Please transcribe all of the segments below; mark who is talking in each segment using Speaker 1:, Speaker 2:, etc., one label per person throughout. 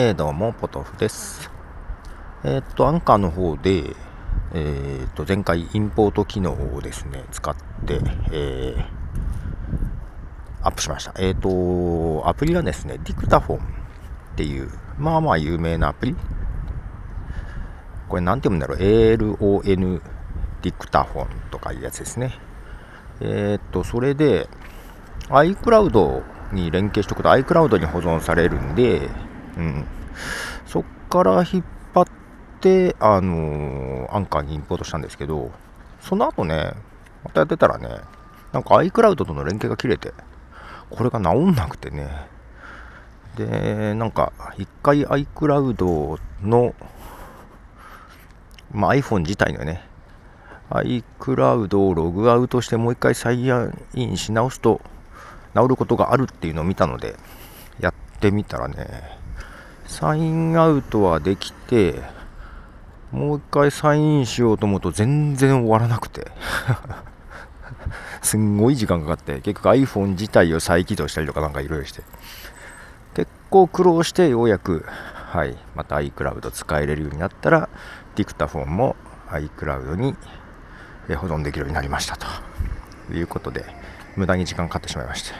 Speaker 1: えー、どうも、ポトフです。えー、っと、アンカーの方で、えー、っと、前回インポート機能をですね、使って、えー、アップしました。えっと、アプリはですね、ディクタフォンっていう、まあまあ有名なアプリ。これなんて読むんだろう、ALON ディクタフォンとかいうやつですね。えっと、それで、iCloud に連携しておくと iCloud に保存されるんで、うん、そっから引っ張って、あの、アンカーにインポートしたんですけど、その後ね、またやってたらね、なんか iCloud との連携が切れて、これが治んなくてね、で、なんか、一回 iCloud の、まあ、iPhone 自体のね、iCloud をログアウトしてもう一回サイインし直すと治ることがあるっていうのを見たので、やってみたらね、サインアウトはできて、もう一回サインしようと思うと全然終わらなくて すんごい時間かかって、結局 iPhone 自体を再起動したりとかなんかいろいろして、結構苦労してようやく、はい、また iCloud 使えれるようになったら、ディクタフォンも iCloud に保存できるようになりましたということで、無駄に時間かかってしまいまし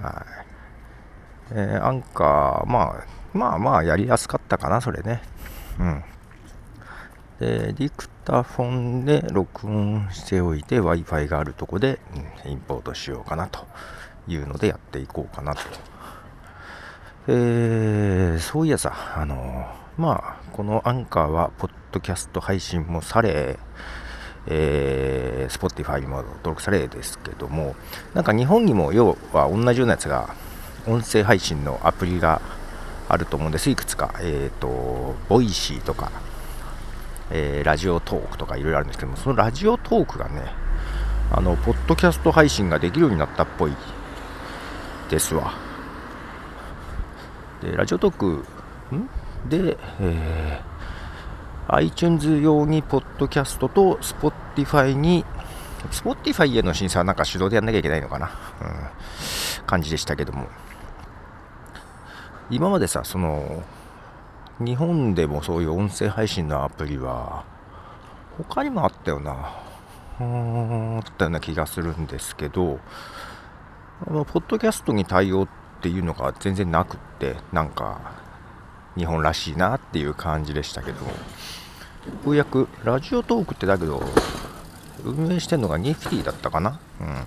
Speaker 1: た。はい。えー、アンカー、まあ、まあまあやりやすかったかな、それね。うん。で、ディクタフォンで録音しておいて Wi-Fi があるとこで、うん、インポートしようかなというのでやっていこうかなと。えー、そういやさ、あのまあ、このアンカーは、ポッドキャスト配信もされ、えー、Spotify も登録されですけども、なんか日本にも要は同じようなやつが、音声配信のアプリがあると思うんです、いくつか。えっ、ー、と、 Voicy とか、えー、 Radiotalk とかいろいろあるんですけども、その Radiotalk がね、あの、ポッドキャスト配信ができるようになったっぽいですわ。で、ラジオトーク、ん？で、えー、iTunes 用にポッドキャストと Spotify に Spotify への審査はなんか手動でやんなきゃいけないのかな、うん、感じでしたけども。今までさその日本でもそういう音声配信のアプリは他にもあったよな。うーんあったような気がするんですけどポッドキャストに対応っていうのが全然なくってなんか日本らしいなっていう感じでしたけどようやくラジオトークってだけど運営してるのがニフティだったかな。うん。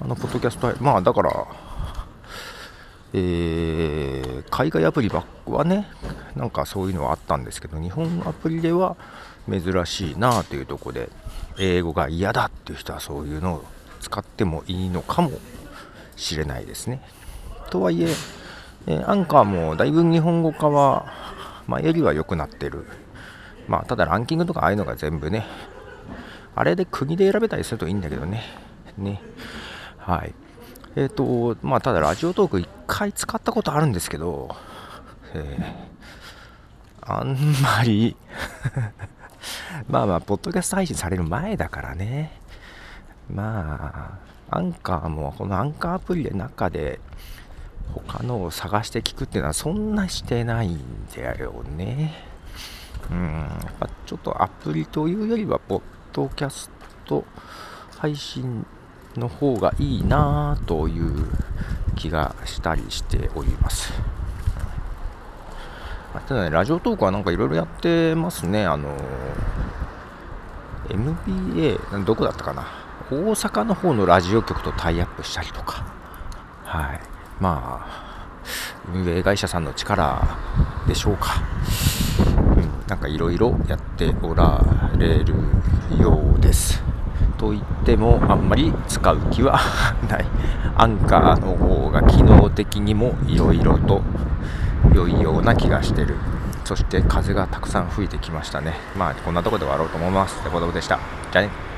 Speaker 1: あのポッドキャストまあだからえー、海外アプリばっはね、なんかそういうのはあったんですけど、日本アプリでは珍しいなというとこで、英語が嫌だっていう人はそういうのを使ってもいいのかもしれないですね。とはいえ、え、アンカーもだいぶ日本語化は前よりは良くなってる。まあ、ただランキングとかああいうのが全部ね、あれで国で選べたりするといいんだけどね。ね。はい。えっ、ー、と、まあ、ただラジオトーク1回使ったことあるんですけど、えー、あんまり まあまあ、ポッドキャスト配信される前だからね。まあ、アンカーも、このアンカーアプリで中で、他のを探して聞くっていうのはそんなしてないんだよね。うん、やっぱちょっとアプリというよりは、ポッドキャスト配信の方がいいなという気がしたりしております。ただね、ラジオトークはなんかいろいろやってますね。あの MBA、どこだったかな？大阪の方のラジオ局とタイアップしたりとか。はい。まあ、運営会社さんの力でしょうか。うん、なんかいろいろやっておられるようです。と言ってもあんまり使う気はない。アンカーの方が機能的にもいろいろと良いような気がしてる。そして風がたくさん吹いてきましたね。まあこんなとこで終わろうと思います。ってことでした。じゃあね。